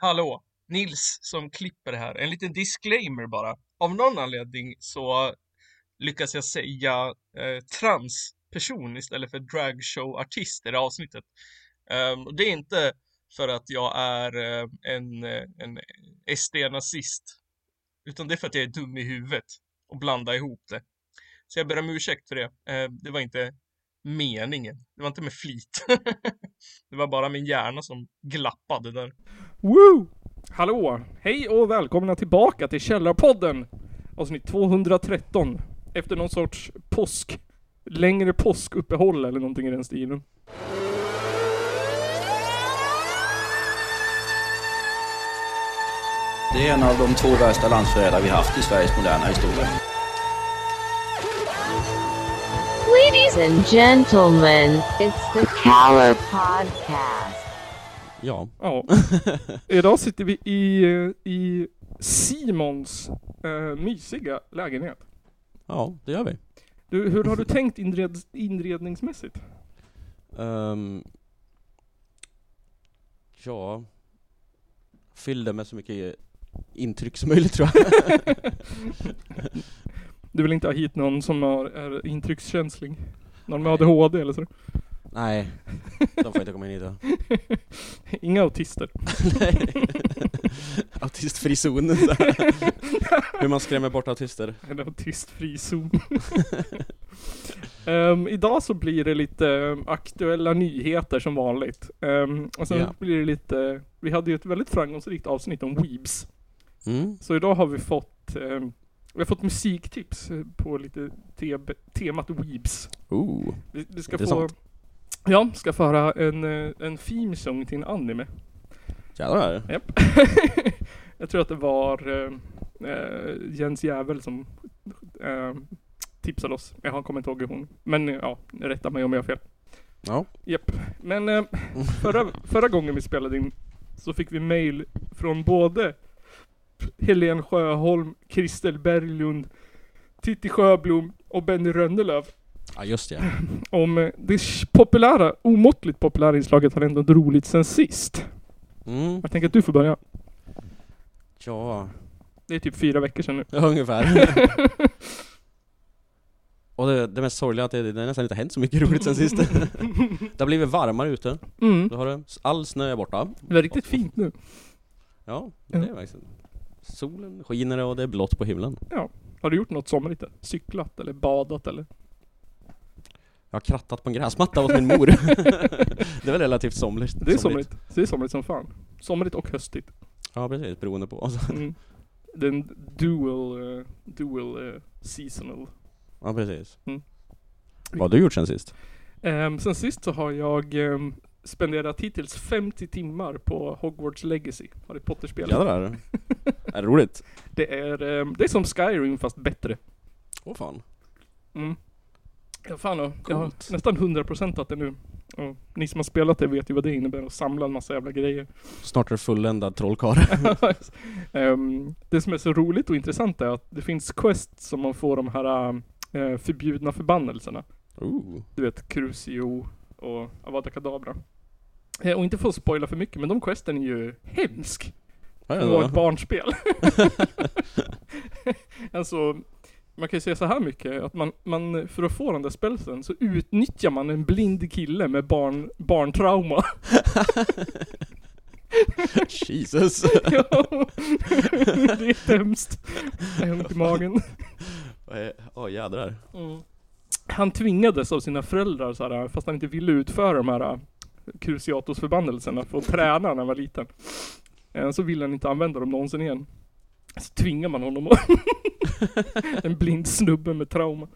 Hallå! Nils som klipper det här. En liten disclaimer bara. Av någon anledning så lyckas jag säga eh, transperson istället för dragshowartist i det här avsnittet. Um, det är inte för att jag är eh, en, eh, en SD-nazist. Utan det är för att jag är dum i huvudet och blandar ihop det. Så jag ber om ursäkt för det. Eh, det var inte meningen. Det var inte med flit. det var bara min hjärna som glappade där. Woo! Hallå! Hej och välkomna tillbaka till Källarpodden! Avsnitt 213. Efter någon sorts påsk... Längre påskuppehåll eller någonting i den stilen. Det är en av de två värsta landsförrädare vi haft i Sveriges moderna historia. Ladies and gentlemen, it's the Caller Podcast. Ja. Ja. Idag sitter vi i, eh, i Simons eh, mysiga lägenhet. Ja, det gör vi. Du, hur har du tänkt inred, inredningsmässigt? Um, ja, fyll det med så mycket intryck som möjligt tror jag. Du vill inte ha hit någon som har, är intryckskänslig? Någon med ADHD eller så? Nej, de får inte komma in hit då. Inga autister. Nej. Autistfri zon. Hur man skrämmer bort autister. En autistfri zon. Ehm, idag så blir det lite ehm, aktuella nyheter som vanligt. Um, och sen Ja. blir det lite, vi hade ju ett väldigt framgångsrikt avsnitt om Weebs. Mm. Så idag har vi fått, vi har fått musiktips eh, på lite te- temat Weebs. Ooh. Vi, vi ska få, Intressant. ja, ska föra en, eh, en theme song till en anime. Jävlar. Japp. jag tror att det var eh, Jens Jävel som eh, tipsade oss. Jag kommer inte ihåg hon. Men ja, rätta mig om jag har fel. Ja. Japp. Men eh, förra, förra gången vi spelade in så fick vi mail från både Helen Sjöholm, Kristel Berglund, Titti Sjöblom och Benny Rönnelöv Ja just det. om eh, det populära, omåttligt populära inslaget har ändå roligt sen sist. Mm. Jag tänker att du får börja. Ja, Det är typ fyra veckor sedan nu. ungefär. Och det, det mest sorgliga är att det, det nästan inte hänt så mycket roligt sen sist. det har blivit varmare ute. Mm. Då har det, all snö är borta. Det är riktigt fint nu. Ja, det är verkligen. Solen skiner och det är blått på himlen. Har du gjort något somrigt? där? Cyklat eller badat eller? Jag har krattat på en gräsmatta hos min mor. det är väl relativt somligt. Det är somrigt. Det är somrigt som fan. Somrigt och höstigt. Ja precis, beroende på. Mm. Den dual, uh, dual uh, seasonal. Ja precis. Mm. Vad har du gjort sen sist? Um, sen sist så har jag um, spenderat hittills 50 timmar på Hogwarts Legacy. Harry Potter-spelet. Jädrar. är det roligt? Det är, um, det är som Skyrim fast bättre. Åh fan. Mm. Ja fan och, jag har nästan 100% att det nu. Och ni som har spelat det vet ju vad det innebär att samla en massa jävla grejer. Snart är det fulländad trollkarl. Ehm, det som är så roligt och intressant är att det finns quests som man får de här eh, förbjudna förbannelserna. Ooh. Du vet, Crucio och Avada Kedavra. Eh, och inte för att spoila för mycket, men de questen är ju hemsk. Ja, ett barnspel. alltså, man kan ju säga så här mycket, att man, man, för att få den där spelsen så utnyttjar man en blind kille med barn, barntrauma. Jesus. ja, det är hemskt. Jag har ont i magen. Åh jädrar. Mm. Han tvingades av sina föräldrar så här, fast han inte ville utföra de här Cruciatus förbannelserna för att träna när han var liten. Eh, Så ville han inte använda dem någonsin igen. Så tvingar man honom En blind snubbe med trauma.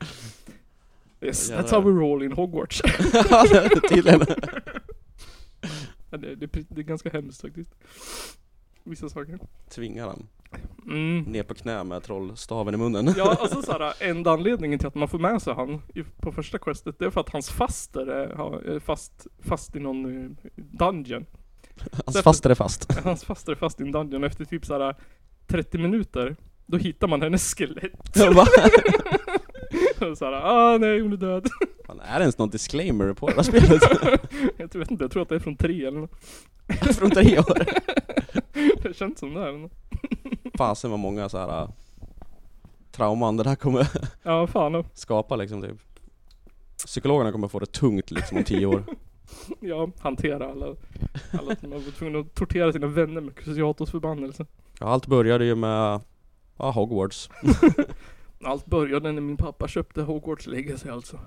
Yes, that's how we roll in Hogwarts. Tydligen. Ja, det, det, det är ganska hemskt faktiskt. Vissa saker. Tvingar han. Mm. Ner på knä med trollstaven i munnen. Ja, alltså såhär, enda anledningen till att man får med sig han på första questet, det är för att hans faster är, fast, fast i någon eh, dungeon. Hans faster är fast. Hans faster är fast i en dungeon efter typ såhär 30 minuter, då hittar man hennes skelett. Såhär, ah nej hon är död. Fan, är det ens någon disclaimer på det här spelet? jag tror, vet inte, jag tror att det är från tre eller något. Från tre år? känns som det här. Fasen vad många så här äh, trauman det där kommer Ja, fan. och- skapa liksom typ. Psykologerna kommer få det tungt liksom om tio år. Ja, hantera alla, alla som har varit tvungna att tortera sina vänner med Cruciatus förbannelse. Ja, allt började ju med ja, Hogwarts. Allt började när min pappa köpte Hogwarts Legacy alltså.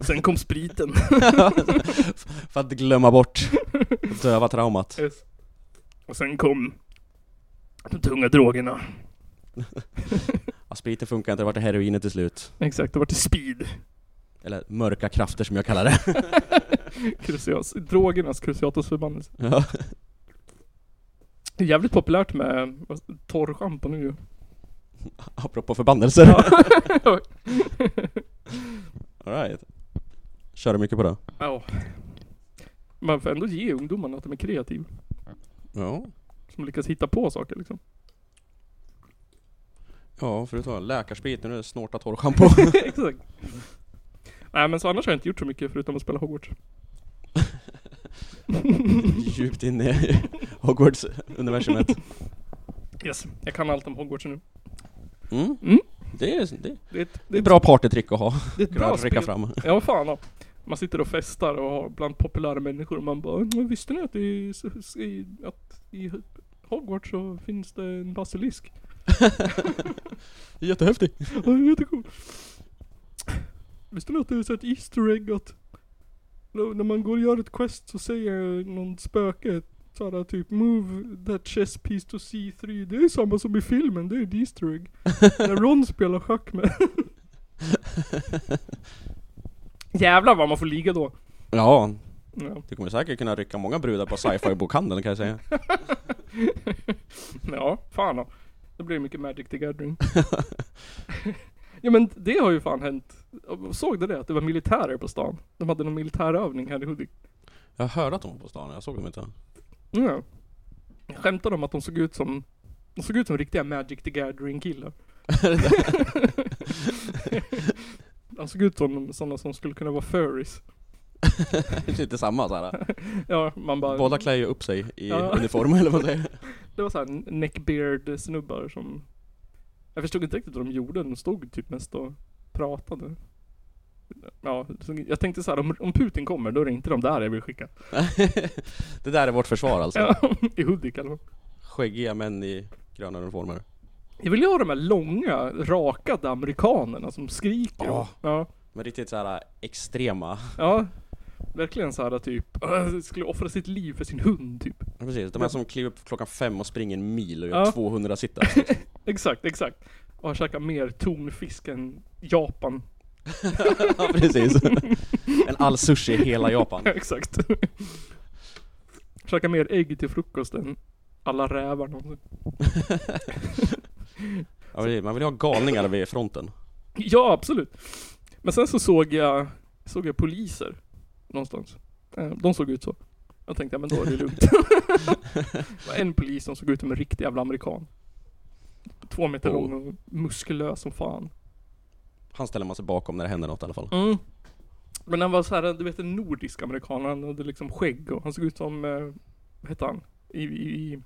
Sen kom spriten. För att glömma bort, döva traumat. Yes. Och sen kom de tunga drogerna. Ja, spriten funkar inte, det vart det heroinet till slut. Exakt, det var till speed. Eller mörka krafter som jag kallar det. Cruciatus, drogernas Cruciatus förbannelse. Ja. Det är jävligt populärt med torrschampo nu ju. Apropå förbannelser. Alright. Kör du mycket på det? Ja. Man får ändå ge ungdomarna att de är kreativa. Ja. Som lyckas hitta på saker liksom. Ja, förutom läkarsprit, nu är det snorta torrschampo. Exakt. Nej men så annars har jag inte gjort så mycket förutom att spela Hogwarts. Djupt inne i Hogwarts-universumet. Yes, jag kan allt om Hogwarts nu. Mm. Mm. Det, är, det, Det är ett, det är ett bra partytrick att ha. det är ett bra rycka fram. Ja fan ja. Man sitter och festar och har bland populära människor och man bara "Men Visste ni att i, att i Hogwarts så finns det en basilisk? Jättehäftigt. Ja, är jättecool. Visste ni att det är så ett Easter egg att när man går och gör ett quest så säger någon spöke såhär typ Move that chess piece to C3 Det är samma som i filmen, det är ett Easter egg. när Ron spelar schack med Jävlar vad man får ligga då. Ja, Ja, du kommer säkert kunna rycka många brudar på sci-fi bokhandeln kan jag säga. ja fan då. Det blir mycket Magic the Gathering. ja men det har ju fan hänt. Såg du det? Att det var militärer på stan? De hade någon militärövning här i Hudik. Jag hörde att de var på stan, jag såg dem inte. Ja. Jag skämtade om att de såg ut som De såg ut som riktiga Magic the Gathering killar. de såg ut som sådana som skulle kunna vara furries. Lite samma såhär. Ja, man bara... Båda klär ju upp sig i Ja. uniform eller vad det är. Det var såhär neckbeard snubbar som Jag förstod inte riktigt vad de gjorde, de stod typ mest och pratade Ja, jag tänkte så här, om, om Putin kommer då är det inte de där jag vill skicka det där är vårt försvar alltså. Ja, i Hudik eller Skäggiga män i gröna uniformer. Jag vill ju ha de här långa, rakade amerikanerna som skriker Ja. och, ja, Men riktigt såhär extrema. ja Verkligen så här typ, skulle offra sitt liv för sin hund typ Ja, precis, de här som kliver upp klockan fem och springer en mil och gör Ja. 200 sitter. Exakt, exakt Och har käkat mer tonfisk än Japan ja precis. En all sushi i hela Japan. Exakt. Käka mer ägg till frukost än alla rävar någonsin. Ja, precis. Man vill ju ha galningar vid fronten. Ja, absolut. Men sen så såg jag, såg jag poliser någonstans. Eh, De såg ut så. Jag tänkte, ja men då är det lugnt. det var en polis som såg ut som en riktig jävla amerikan. Två meter Oh. lång och muskulös som fan. Han ställer man sig bakom när det händer något i alla fall. Mm. Men han var så här, du vet en nordisk amerikan, han hade liksom skägg och han såg ut som, eh, vad hette han? I, i,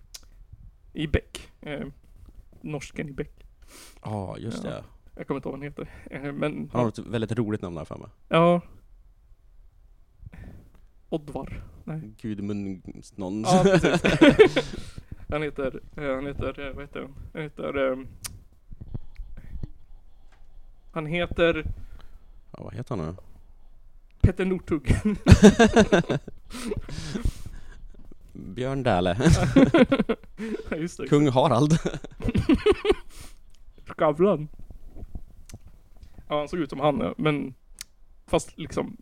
i, Beck. Eh, norsken i Beck. Ja, just Ja. det. Jag kommer inte ihåg vad han heter. Eh, men, Han har ett väldigt roligt namn där för mig. ja. Oddvar. Nej. Gudmund någon. Ja, precis. han heter, eh, han heter, eh, vad heter han? Han heter, eh, han heter ja, vad heter han nu? Petter Northug. Björn Dähle. Ja, Just det. Kung Harald. Skavlan. Ja, han såg ut som han men fast liksom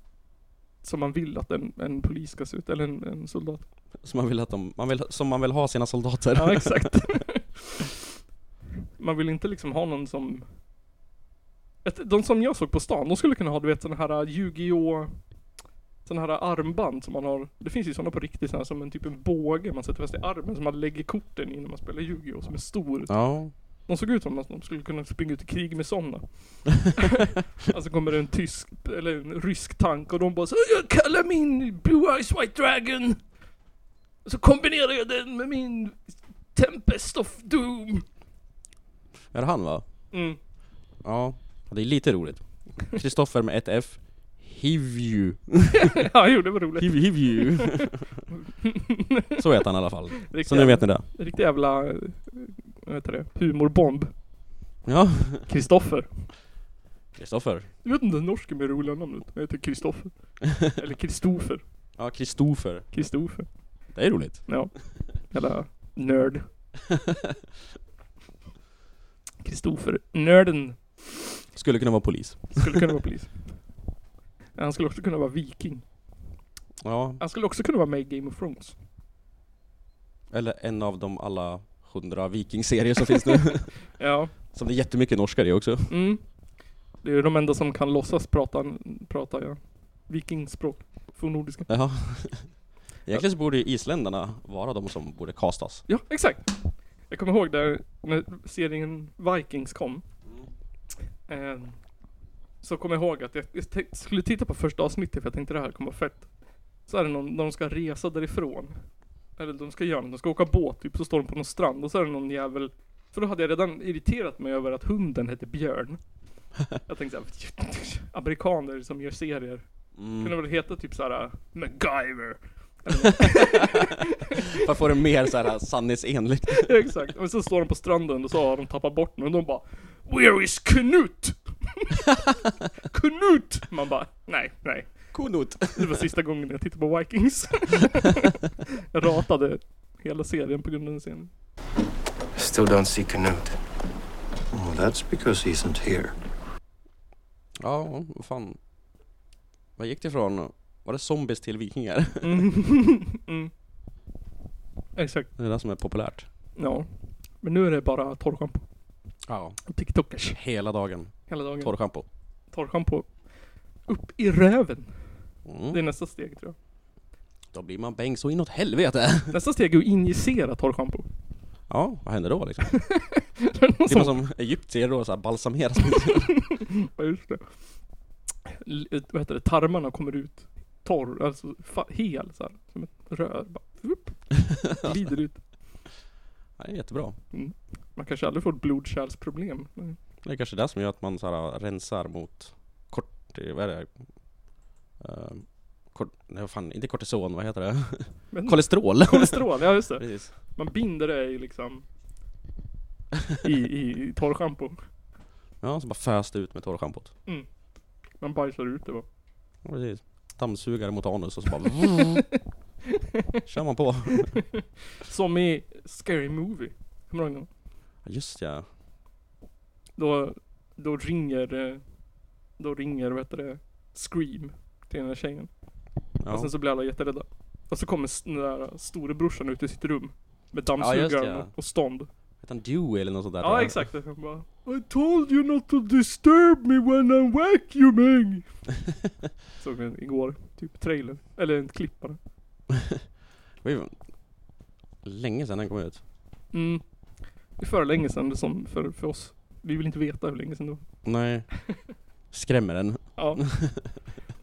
som man vill att en, en polis ska se ut, eller en, en soldat. Som man vill att de, man vill, som man vill ha sina soldater. Ja, exakt. man vill inte liksom ha någon som ett, De som jag såg på stan, de skulle kunna ha du vet såna här Yu-Gi-Oh! Såna här armband som man har, det finns ju såna på riktigt här, som en typ en båge man sätter fast i armen som man lägger korten i när man spelar Yu-Gi-Oh! som är stor. Ja. De såg ut som att de skulle kunna springa ut i krig med sådana. alltså kommer det en tysk, eller en rysk tank och de bara så Jag kallar min Blue Eyes White Dragon! Så kombinerar jag den med min Tempest of Doom! Är det han va? Mm. Ja, det är lite roligt. Kristoffer med ett F. Hivju. ja, jo det var roligt. Hiv, hivju. Så heter han i alla fall. Riktig Så nu vet ni det. Riktig jävla, heter det, humorbomb. Ja. Kristoffer. Kristoffer. Du vet inte den norske med roliga namnet? Jag heter Kristoffer. Eller Kristofer. Ja, Kristofer. Kristofer. Det är roligt. Ja. Jävla nörd. Kristoffer. Nörden. Skulle kunna vara polis. Skulle kunna vara polis. Han skulle också kunna vara viking. Ja, Han skulle också kunna vara med i Game of Thrones. eller en av de alla hundra vikingserier som finns nu. Ja. Som det är jättemycket norskar i också. Mm. Det är ju de enda som kan låtsas prata, prata ja, vikingspråk. Från nordiska. Ja. Egentligen så borde ju isländarna vara de som borde castas. Ja, exakt. Jag kommer ihåg där när serien Vikings kom. Eh, så kommer jag ihåg att jag, jag skulle titta på första avsnittet för jag tänkte det här kommer vara fett. Så är det någon, när de ska resa därifrån. Eller de ska göra något, de ska åka båt typ, så står de på någon strand och så är det någon jävel För då hade jag redan irriterat mig över att hunden hette Björn. Jag tänkte såhär, amerikaner som gör serier. Mm. Kunde väl heta typ såhär MacGyver. Eller något. För att få det mer såhär sanningsenligt. Exakt, och så står de på stranden och så har de tappat bort den och de bara Where is Knut? Knut! Man bara, nej, nej. Konot. Det var sista gången jag tittade på Vikings. jag ratade hela serien på grund av den scenen. Still don't see Canute. Oh, that's because he isn't here. Ja, vad fan. Vad gick det ifrån? Var det zombies till vikingar? Mm. mm. Exakt, Det är det som är populärt. ja. Men nu är det bara torrschampo. Ja. Och TikTokers. Hela dagen. Hela dagen. Torrschampo. Torrschampo. Upp i röven. Det är Mm. nästa steg tror jag. Då blir man bäng så inåt helvete. Nästa steg är att injicera torrschampo. Ja, vad händer då liksom? Det är som- som egyptier då, såhär balsameras. Ja just det. L- vad heter det? Tarmarna kommer ut torr, alltså hel så här, Som ett rör. Bara, upp, glider ut. Ja, det är jättebra. Man kanske aldrig får ett blodkärlsproblem. Det är kanske det som gör att man såhär rensar mot kort... Vad är det? Uh, kort, nej fan, inte kortison, vad heter det? Men, Kolesterol! kolesterol, ja just det. Precis. Man binder det i liksom i, i, i torrschampo. Ja, så bara föst ut med torrschampot. Man bajsar ut det bara. Ja, precis. Dammsugare mot anus och så bara... Kör man på. Som i Scary Movie. Kommer du ihåg den? Just ja. Då, då ringer, eh, då ringer, vad heter det, Scream till den där tjejen. ja. Och sen så blir alla jätterädda. Och så kommer den där storebrorsan ut i sitt rum. Med Ja, dammsugaren det, ja. och stånd. Heter han Dewey eller något sånt där? Ja exakt. Han bara I told you not to disturb me when I'm vacuuming. Såg den igår. Typ trailer. Eller en klipp bara. Länge sedan den kom ut. Mm. Det är för länge sedan som för, för oss. Vi vill inte veta hur länge sedan det var. Nej. Skrämmer den. Ja.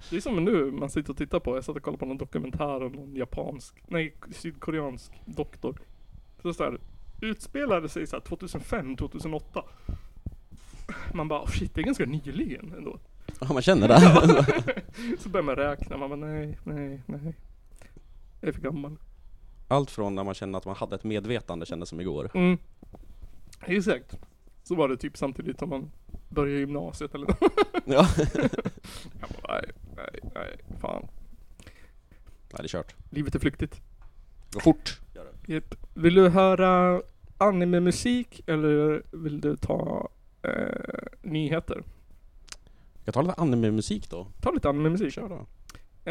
Det är som nu man sitter och tittar på. Jag satt och kollade på någon dokumentär om någon japansk, nej sydkoreansk doktor. Så så här, utspelade sig så här 2005, 2008. Man bara oh shit det är ganska nyligen ändå. Ja, man känner det. Så börjar man räkna, man bara nej, nej, nej. Jag är för gammal. Allt från när man känner att man hade ett medvetande kändes som igår. Mm. Exakt. Så var det typ samtidigt som man började gymnasiet eller något. Ja. Jag bara, nej, nej, fan. Nej, det är kört. Livet är flyktigt. Gå fort. Japp. Vill du höra anime-musik eller vill du ta eh, nyheter? Jag tar lite anime-musik då. Ta lite anime-musik. Kör då.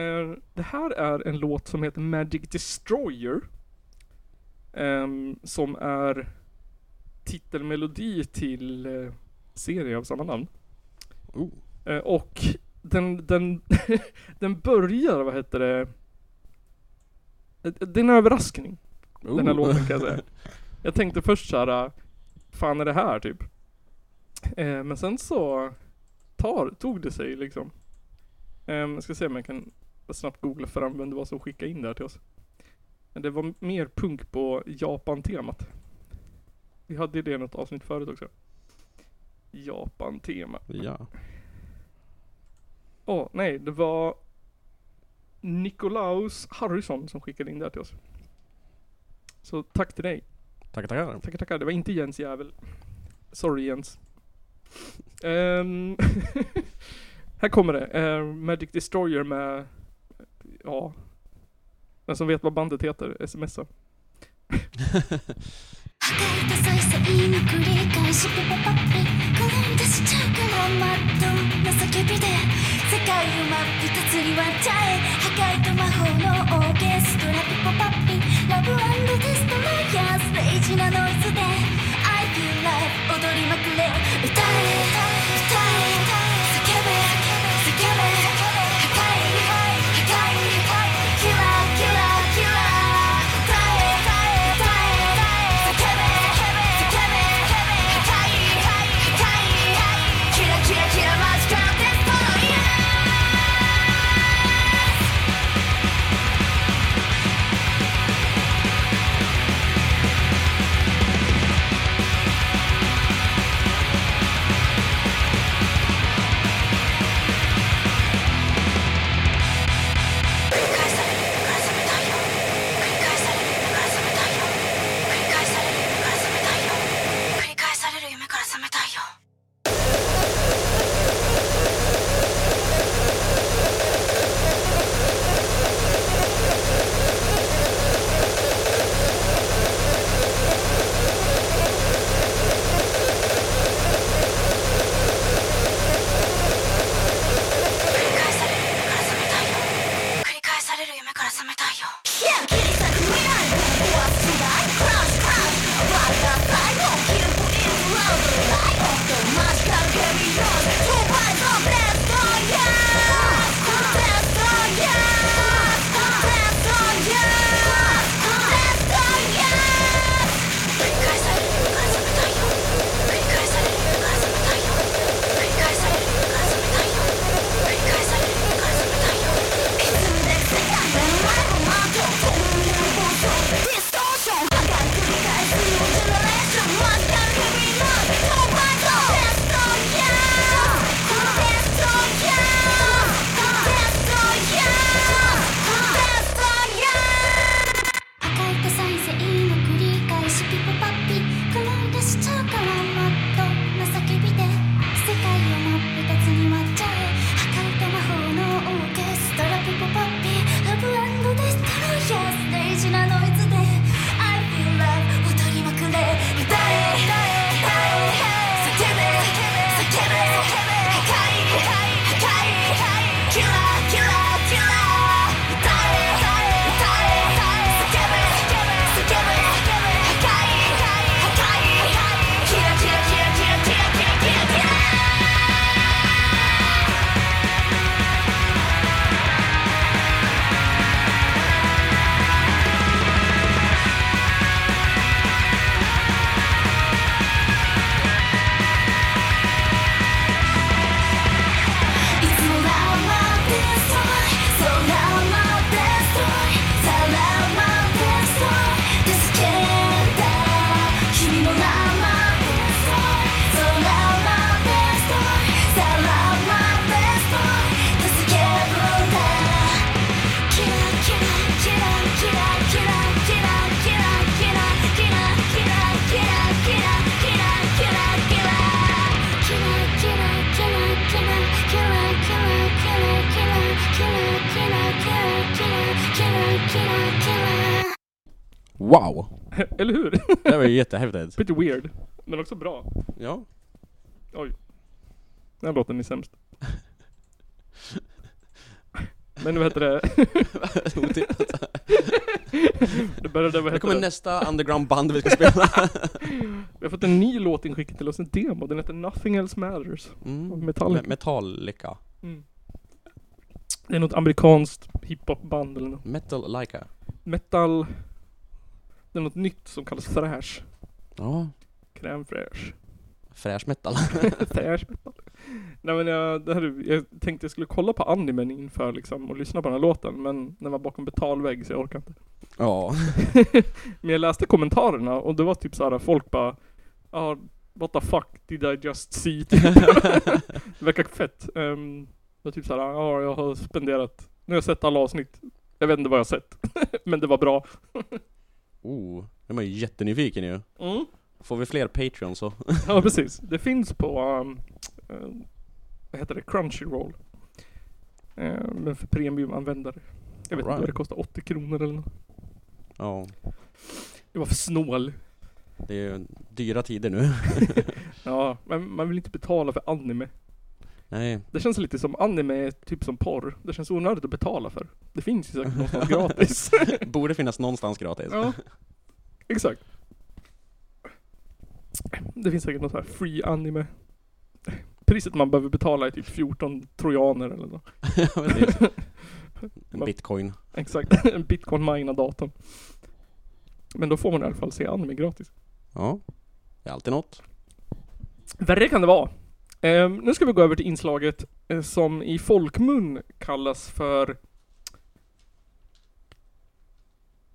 Eh, det här är en låt som heter Magic Destroyer. Ehm, som är titelmelodi till eh, serie av samma namn. Oh. Eh, och den, den, den börjar, vad heter det? Det är en överraskning. Oh. Den här låten kan jag säga. Jag tänkte först såhär, äh, fan är det här typ? Eh, men sen så tar, tog det sig liksom. Eh, jag ska se om jag kan snabbt googla fram vem det var som skickade in det här till oss. Men Det var mer punk på Japan-temat. Vi hade det i något avsnitt förut också. Japan-tema. Ja. Åh, oh, nej, det var Nikolaus Harrison som skickade in det till oss. Så tack till dig. Tackar, tackar. Tackar, tackar. Det var inte Jens jävel. Sorry Jens. Um, här kommer det. Uh, Magic Destroyer med, ja, den som vet vad bandet heter, smsa. 世界をまっ二つに割っちゃえ。破壊と魔法のオーケストラピポパッピ。ンラブテストのヤスレイジなノイズで。I feel l i v e 踊りまくれ。歌え。Jättehäftigt. Pretty weird. Men också bra. Ja. Oj. Den här låten är sämst. Men vad heter det? det började, vad Det heter kommer det? nästa underground-band vi ska spela. Vi har fått en ny låt inskickad till oss, en demo. Den heter Nothing Else Matters. Mm. Metallica. Me- Metallica. Det är något amerikanskt hiphopband eller något. Metallica. Metal. Är något nytt som kallas thrash. Ja. Crème fraîche. Fräsch metal. thrash metal. Nej men jag, det här, jag tänkte jag skulle kolla på animen inför liksom och lyssna på den här låten men den var bakom betalvägg så jag orkar inte. ja. Men jag läste kommentarerna och det var typ såhär folk bara Ja, what the fuck did I just see? Det verkar fett. Um, det var typ såhär, ja jag har spenderat, nu har jag sett alla avsnitt. Jag vet inte vad jag har sett. Men det var bra. Oh, det är man ju jättenyfiken ju. Mm. Får vi fler Patreon så. Ja precis. Det finns på, um, eh, vad heter det, Crunchyroll. Uh, men för premiumanvändare. Jag vet inte Alright. vad det kostar, 80 kronor eller något. Ja, Det var för snål. det är ju dyra tider nu. Ja, men man vill inte betala för anime. Nej, Det känns lite som anime typ som porr. Det känns onödigt att betala för. Det finns ju säkert någonstans gratis. borde finnas någonstans gratis. ja, exakt. Det finns säkert något här free anime. Priset man behöver betala är typ 14 trojaner eller något. En bitcoin. Exakt, en bitcoin mina datorn. Men då får man i alla fall se anime gratis. Ja, det är alltid något. Värre kan det vara. Ehm, nu ska vi gå över till inslaget eh, som i folkmun kallas för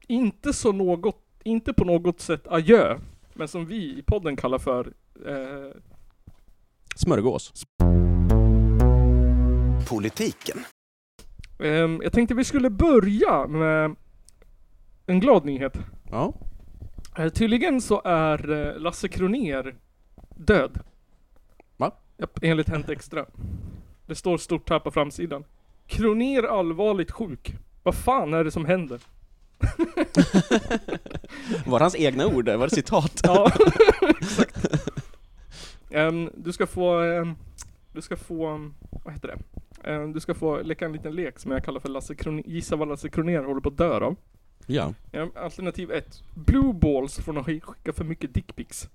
inte så något, inte på något sätt adjö, men som vi i podden kallar för eh, Smörgås. Politiken. ehm, Jag tänkte vi skulle börja med en glad nyhet. Ja. Eh, tydligen så är Lasse Kroner död. Japp, enligt Hänt Extra. Det står stort här på framsidan. Kroner allvarligt sjuk. Vad fan är det som händer? Var det hans egna ord? Var det citat? Ja, exakt. Ehm, du ska få, ehm, du ska få, ehm, vad heter det? Du ska få leka en liten lek som jag kallar för Lasse Kroner, gissa vad Lasse Kroner håller på att dö av. Ja. Alternativ 1. Blue balls från att skicka för mycket dickpics.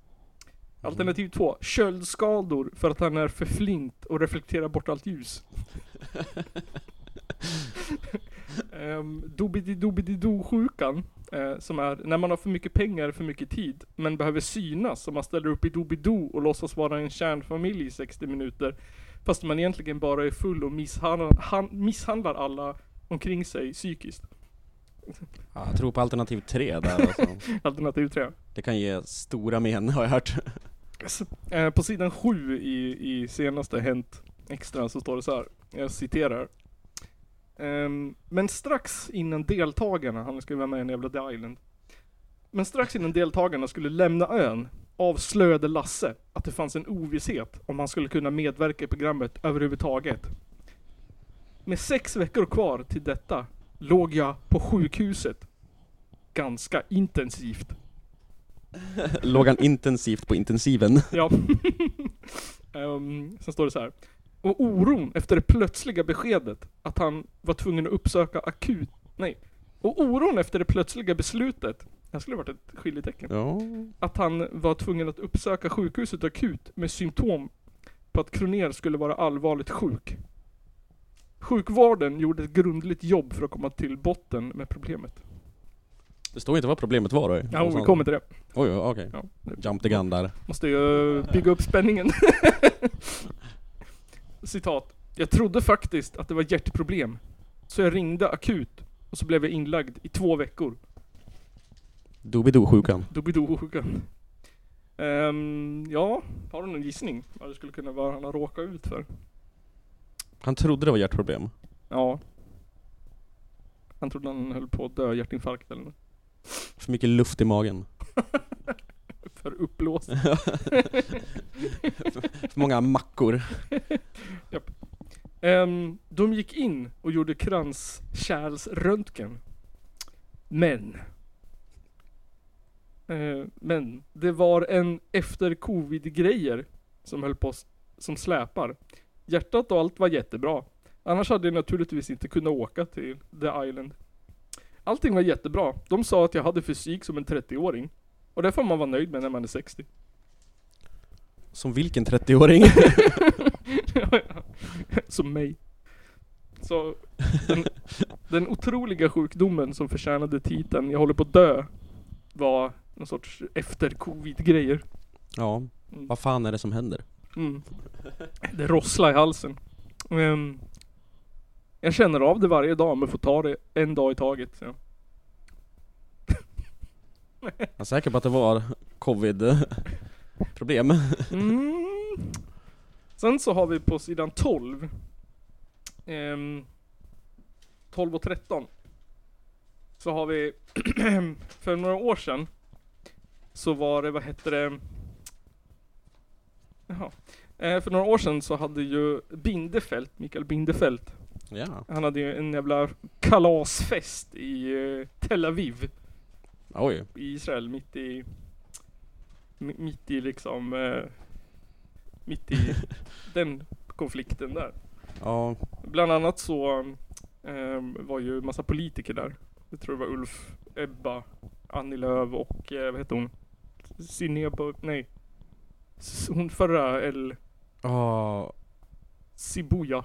Alternativ 2. Köldskador för att han är för flint och reflekterar bort allt ljus. um, Doobididoo-sjukan, eh, som är när man har för mycket pengar för mycket tid, men behöver synas, så man ställer upp i Doobidoo och låtsas vara en kärnfamilj i 60 minuter, fast man egentligen bara är full och misshandlar, han, misshandlar alla omkring sig psykiskt. ja. Jag tror på alternativ tre där alltså. Alternativ 3. Det kan ge stora men har jag hört. Eh, på sidan 7 i, i senaste Hänt Extra så står det så här. Jag citerar. Ehm, men strax innan deltagarna, han skulle vara med i en jävla The Island. Men strax innan deltagarna skulle lämna ön avslöjade Lasse att det fanns en ovisshet om han skulle kunna medverka i programmet överhuvudtaget. Med sex veckor kvar till detta låg jag på sjukhuset. Ganska intensivt. Låg han intensivt på intensiven? Ja. Ehm, sen står det så här. Och oron efter det plötsliga beskedet att han var tvungen att uppsöka akut... Nej. Och oron efter det plötsliga beslutet, det här skulle varit ett skiljetecken. Ja. Att han var tvungen att uppsöka sjukhuset akut med symptom på att Kroner skulle vara allvarligt sjuk. Sjukvården gjorde ett grundligt jobb för att komma till botten med problemet. Det står inte vad problemet var då? Ja, vi kommer till det. Oj, okej. Ja. Jump the gun där. Måste ju bygga upp spänningen. Citat. Jag trodde faktiskt att det var hjärtproblem. Så jag ringde akut och så blev jag inlagd i två veckor. Doobidoo-sjukan. Doobidoo-sjukan. Ehm, ja, har du någon gissning vad det skulle kunna vara han har råkat ut för? Han trodde det var hjärtproblem. Ja. Han trodde han höll på att dö hjärtinfarkt eller något. För mycket luft i magen. För uppblåst. För många mackor. Ehm, de gick in och gjorde kranskärlsröntgen. Men. Eh, men det var en efter covid-grejer som höll på som släpar. Hjärtat och allt var jättebra. Annars hade jag naturligtvis inte kunnat åka till The Island. Allting var jättebra. De sa att jag hade fysik som en 30-åring. Och det får man vara nöjd med när man är 60. Som vilken 30-åring? Som mig. Så den, den otroliga sjukdomen som förtjänade titeln Jag håller på att dö var någon sorts efter covid-grejer. ja. Vad fan är det som händer? Mm. Det rosslar i halsen. Ehm, jag känner av det varje dag men får ta det en dag i taget. Så. Jag är säker på att det var covid. problem. Mm. Sen så har vi på sidan 12. ehm, 12 och 13. Så har vi för några år sedan. Så var det, vad hette det? Jaha. Eh, för några år sedan så hade ju Bindefält, Mikael Bindefält. Ja. Han hade ju en jävla kalasfest i eh, Tel Aviv Oj. i Israel mitt i mi- mitt i liksom eh, mitt i den konflikten där. Ja. Bland annat så eh, var ju massa politiker där. Jag tror det var Ulf, Ebba, Annie Lööf och eh, vad heter hon? Sineba, nej. Hon förra El Ja. Sibuya.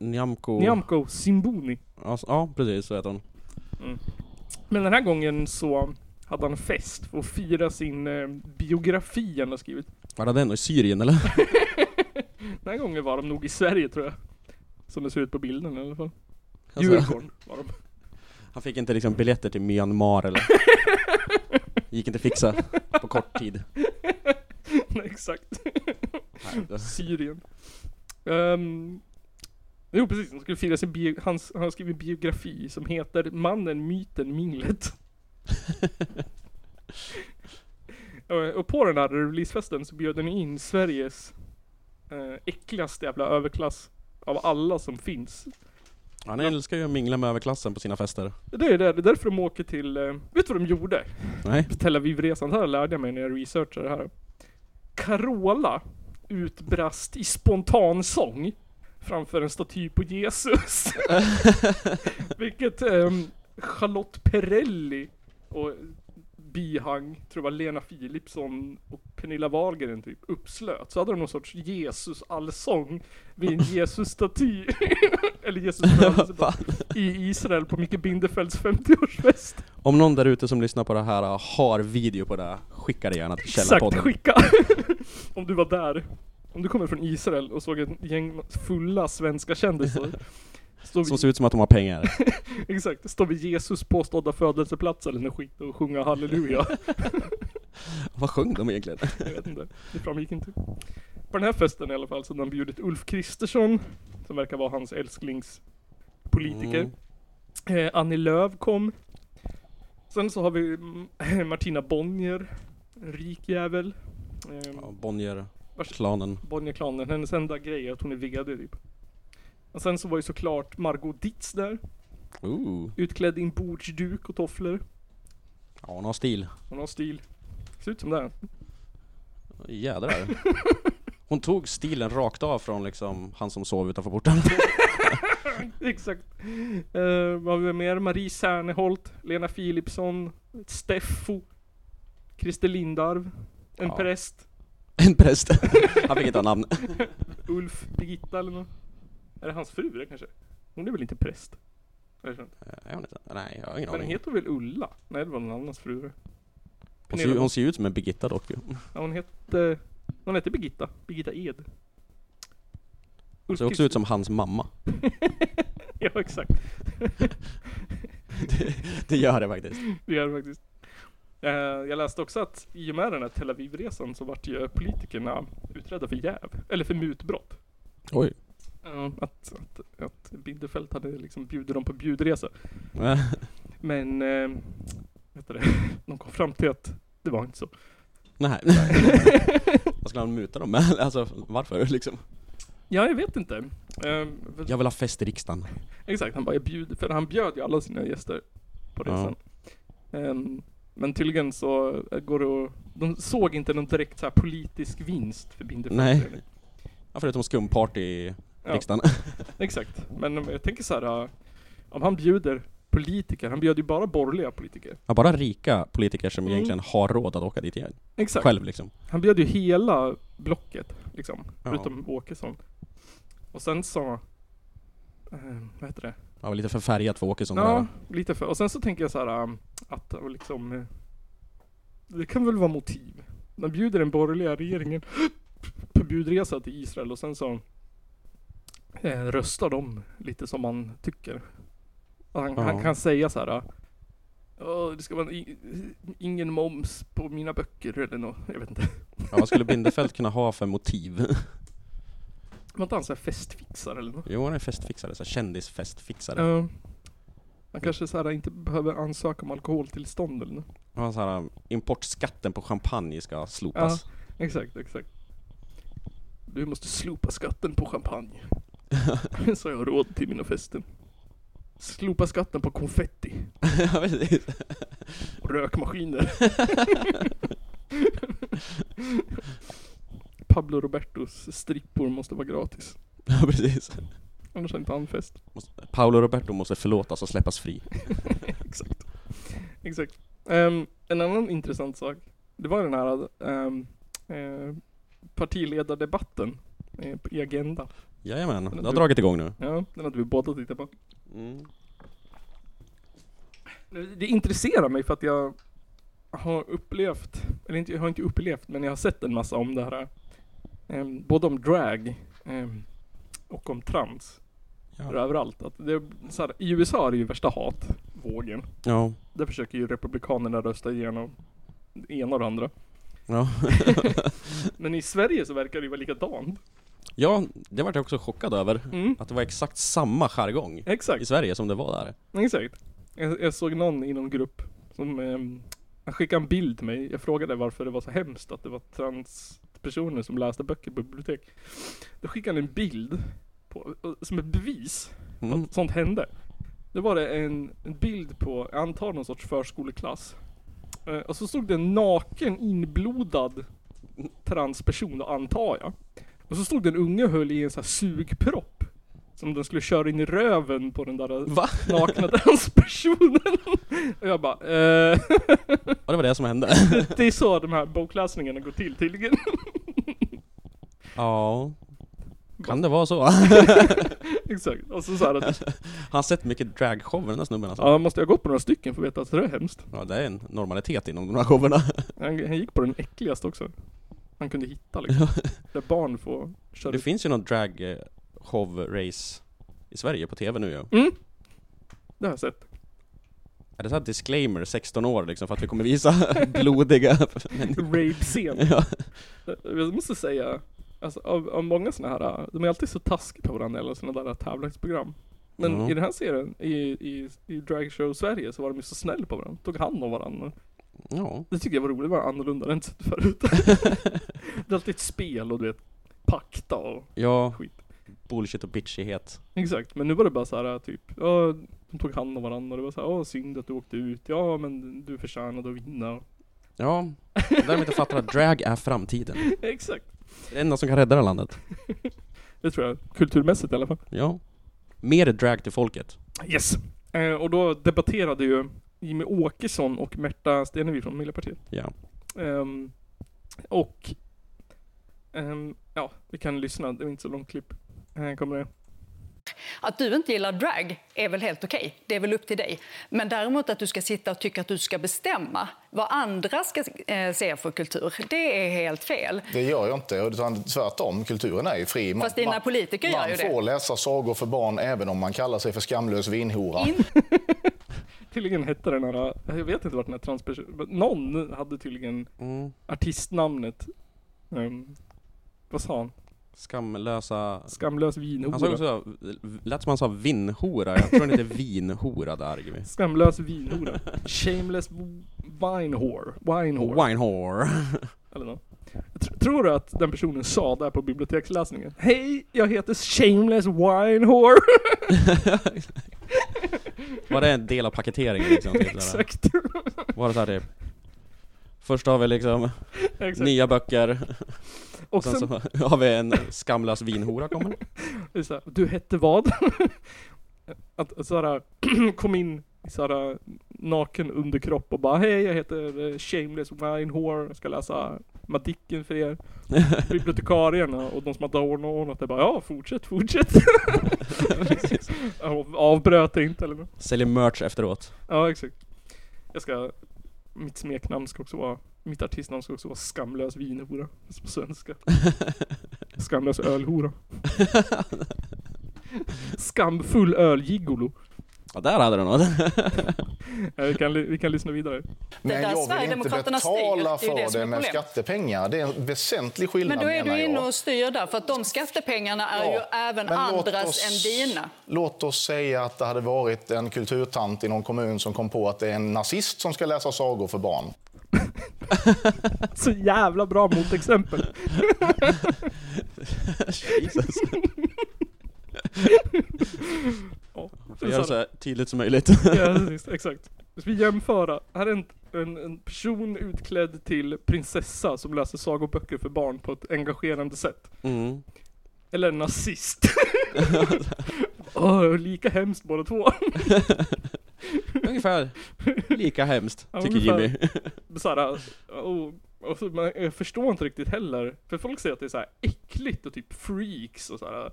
Nyamko. Nyamko Simbuni. Ja, ja, precis så heter hon. Men den här gången så hade han fest för att fira sin eh, biografi han har skrivit. Var det den i Syrien eller? Den här gången var de nog i Sverige tror jag. Som det ser ut på bilden i alla fall. Alltså, Djurgården var de. han fick inte liksom biljetter till Myanmar eller? Gick inte fixa på kort tid. Nej, exakt. Syrien. Um, jo precis, han skulle fira sin bio, hans, han skrivit en biografi som heter Mannen, myten, minglet. och, på den här releasefesten så bjöd den in Sveriges uh, äckligaste jävla överklass av alla som finns. Han älskar ju att mingla med överklassen på sina fester. Det är, det, det är därför de åker till, eh, vet du vad de gjorde? Nej? På Tel Aviv-resan, det här lärde jag mig när jag researchade det här. Carola utbrast i spontansång framför en staty på Jesus. Vilket ehm, Charlotte Perrelli och bihang, tror jag var Lena Philipsson och Pernilla Wahlgren typ uppslöt. Så hade de någon sorts Jesus-allsång vid en Jesus-staty. Eller jesus i Israel på Micke Bindefelds 50-årsfest. Om någon där ute som lyssnar på det här har video på det, skicka det gärna till Exakt, Källarpodden. skicka! Om du var där. Om du kommer från Israel och såg ett gäng fulla svenska kändisar. Som vi, ser ut som att de har pengar. exakt, står vid Jesus påstådda födelseplats eller något skit och sjunga halleluja. Vad sjöng de egentligen? Jag vet inte, det framgick inte. På den här festen i alla fall så hade de bjudit Ulf Kristersson, som verkar vara hans älsklingspolitiker. Mm. Eh, Annie Lööf kom. Sen så har vi mm, Martina Bonnier, en rik jävel. Eh, Ja, Bonnier, vars- klanen. Bonnier-klanen, hennes enda grej är att hon är VD typ. Och sen så var ju såklart Margot Ditz där, Ooh. utklädd i en bordsduk och tofflor. Ja, hon har stil. Hon har stil. Ser ut som det. Jädrar. Hon tog stilen rakt av från liksom han som sov utanför porten. Exakt. Uh, vad har vi mer? Marie Serneholt, Lena Philipsson, Steffo, Christer Lindarw, en Ja. präst, En präst. Han fick inte ha namn. Ulf, Birgitta eller något. Är det hans fru det kanske? Hon är väl inte präst? Är det sant? Jag vet inte. Nej, jag har ingen Men aning. heter väl Ulla? Nej det var någon annans fru. Hon ser, hon ser ju ut som en Birgitta dock ju. Ja, hon hette... Hon hette Birgitta. Birgitta Ed. Hon ser också ut som hans mamma. Ja, exakt. Det, det gör det faktiskt. Det gör det faktiskt. Eh, Jag läste också att i och med den här Tel Aviv-resan så vart ju politikerna utredda för jäv. Eller för mutbrott. Oj. Att, att, att Bindefeld hade liksom bjudit dem på bjudresa. Men, eh, vet du det, de kom fram till att det var inte så. Nej. Vad skulle han muta dem med? Alltså varför liksom? Ja, jag vet inte. Eh, Jag vill ha fest i riksdagen. Exakt, han bara jag bjuder, för han bjöd ju alla sina gäster på Ja. resan. Men tydligen så eh, går det att, de såg inte någon direkt så här politisk vinst för Bindefeld. Nej. Ja, förutom skumparty i Ja. riksdagen. Exakt, men om jag tänker så här. äh, om han bjuder politiker, han bjöd ju bara borgerliga politiker. Ja, bara rika politiker som Mm. egentligen har råd att åka dit igen. Exakt. Själv liksom. Han bjöd ju hela blocket, liksom. Ja. Förutom Åkesson. Och sen så, eh, vad heter det? Var lite för färgad för Åkesson Ja, där. lite för. Och sen så tänker jag så här ähm, att liksom äh, Det kan väl vara motiv. Man bjuder den borgerliga regeringen på bjudresa till Israel och sen så eh, röstar de lite som man tycker. Han, Ja. han kan säga så här. "Åh, det ska vara ingen moms på mina böcker eller något. Jag vet inte. Ja, vad skulle Bindefeld kunna ha för motiv? Var inte han såhär festfixare eller något? Jo, han är festfixare, så här kändisfestfixare. Ja. Han kanske så här inte behöver ansöka om alkoholtillstånd eller något. Han så här, importskatten på champagne ska slopas. Exakt, exakt. Du måste slopa skatten på champagne. Så jag har råd till mina fester. Slopa skatten på konfetti Ja, precis. och rökmaskiner. Pablo Robertos strippor måste vara gratis. Ja, precis. Annars är inte han fest. Måste- Paolo Roberto måste förlåtas och släppas fri. Exakt. Exakt. Ehm, en annan intressant sak. Det var den här um, partiledardebatten eh, på- i Agenda. Jajamän, det har dragit igång nu. Ja, den hade vi båda tittat på. Mm. Det intresserar mig för att jag har upplevt, eller inte, jag har inte upplevt, men jag har sett en massa om det här. Um, både om drag ehm, och om trans. Ja. Överallt. Att det, så här, I USA är det ju värsta hatvågen. Ja. Där försöker ju republikanerna rösta igenom det ena och det andra. Ja. Men i Sverige så verkar det ju vara likadant. ja, det var jag också chockad över. Mm. Att det var exakt samma jargong i Exakt, Sverige som det var där. exakt. Jag, jag såg någon i någon grupp som han skickade en bild till mig. Jag frågade varför det var så hemskt att det var transpersoner som läste böcker på bibliotek. Då skickade han en bild på, som ett bevis Mm. att sånt hände. Då var det en, en bild på, jag antar någon sorts förskoleklass. Eh, och så stod det en naken inblodad transperson, antar jag. Och så stod det en unge och höll i en sån här sugpropp. Som den skulle köra in i röven på den där Va? nakna transpersonen. Och jag bara, eh, Och det var det som hände. det är så de här bokläsningarna går till tydligen. Ja. Kan det vara så? Exakt. Och så han att, Han har sett mycket dragshower den här snubben alltså. ja måste jag gått på några stycken för att veta att det är hemskt. Ja, det är en normalitet inom de här showerna. Han, han gick på den äckligaste också. Han kunde hitta liksom. Där barn får köra Det finns ju någon drag eh, show race i Sverige på TV nu ju. Mm. Det har jag sett. Är det så här disclaimer, 16 år liksom, för att vi kommer visa blodiga? Rape-scen. Ja. Jag måste säga, alltså av, av många såna här, de är alltid så taskiga på varandra alla såna där tävlingsprogram. Men Ja. i den här serien, i, i, i Drag Show Sverige, så var de ju så snälla på varandra. Tog hand om varandra. ja. Det tycker jag var roligt, det var annorlunda än sett förut. det är alltid ett spel och du vet, pakta och Ja, skit. Bullshit och bitchighet. Exakt, men nu var det bara så här typ, ja, de tog hand om varandra och det var så här, åh synd att du åkte ut, ja men du förtjänade att vinna. Ja, det där de inte fattar att drag är framtiden. Exakt. Det är det enda som kan rädda det här landet. Det tror jag, kulturmässigt i alla fall. Ja. Mer drag till folket. Yes. Eh, och då debatterade ju Jimmy Åkesson och Märta Stenevi från Miljöpartiet. Ja. Ehm, och ehm, ja, vi kan lyssna, det är inte så långt klipp. Här kommer det. Att du inte gillar drag är väl helt okej, det är väl upp till dig. Men däremot att du ska sitta och tycka att du ska bestämma vad andra ska eh, se för kultur, det är helt fel. Det gör jag inte. utan Tvärtom, kulturen är ju fri. Man, Fast dina man- politiker gör man ju det. får läsa sagor för barn även om man kallar sig för skamlös vinhora. In- Tydligen hette den här, jag vet inte vart den här transpersonen, någon hade tydligen Mm. artistnamnet. Um, vad sa han? Skamlösa... Skamlös Han sa vinhora. också, lät som han sa vinnhora. Jag tror den heter vinhora där Jimmy. Skamlös vinhora. Shameless wine whore. Wine whore. Wine whore. Eller tr- tror du att den personen sa där på biblioteksläsningen? Hej, jag heter Shameless wine whore. Var det en del av paketeringen liksom? Exakt. Var det såhär typ? Först har vi liksom nya böcker, Och sen sen, så har vi en skamlös vinhora kommer. här, du hette vad? att såhär, kom in i såhär naken underkropp och bara hej jag heter eh, Shameless wine whore, jag ska läsa Madicken för er. Bibliotekarierna och de som hade ordnat det bara ja fortsätt, fortsätt. Jag Avbröt inte eller nåt. Säljer merch efteråt. Ja, exakt. Jag ska... Mitt smeknamn ska också vara... Mitt artistnamn ska också vara Skamlös vinhora. Alltså på svenska. Skamlös ölhora. Skamfull ölgigolo. Ja, där hade du något. Ja, vi, kan, vi kan lyssna vidare. Men jag vill inte styr, betala det det för det är med skattepengar. Det är en väsentlig skillnad Men då är du inne och styr där, för att de skattepengarna är Ja, ju även andras oss- än dina. Låt oss säga att det hade varit en kulturtant i någon kommun som kom på att det är en nazist som ska läsa sagor för barn. Så jävla bra motexempel. Jesus. Göra det så här tydligt som möjligt. Ja, precis, exakt. Så vi jämföra. Här är en, en, en person utklädd till prinsessa som läser sagoböcker för barn på ett engagerande sätt. Mm. Eller en nazist. Åh, lika hemskt båda två. Ungefär lika hemskt, Ja, tycker ungefär. Jimmy. Såhär, och, och så, man, jag förstår inte riktigt heller. För folk säger att det är så här äckligt och typ freaks och sådär.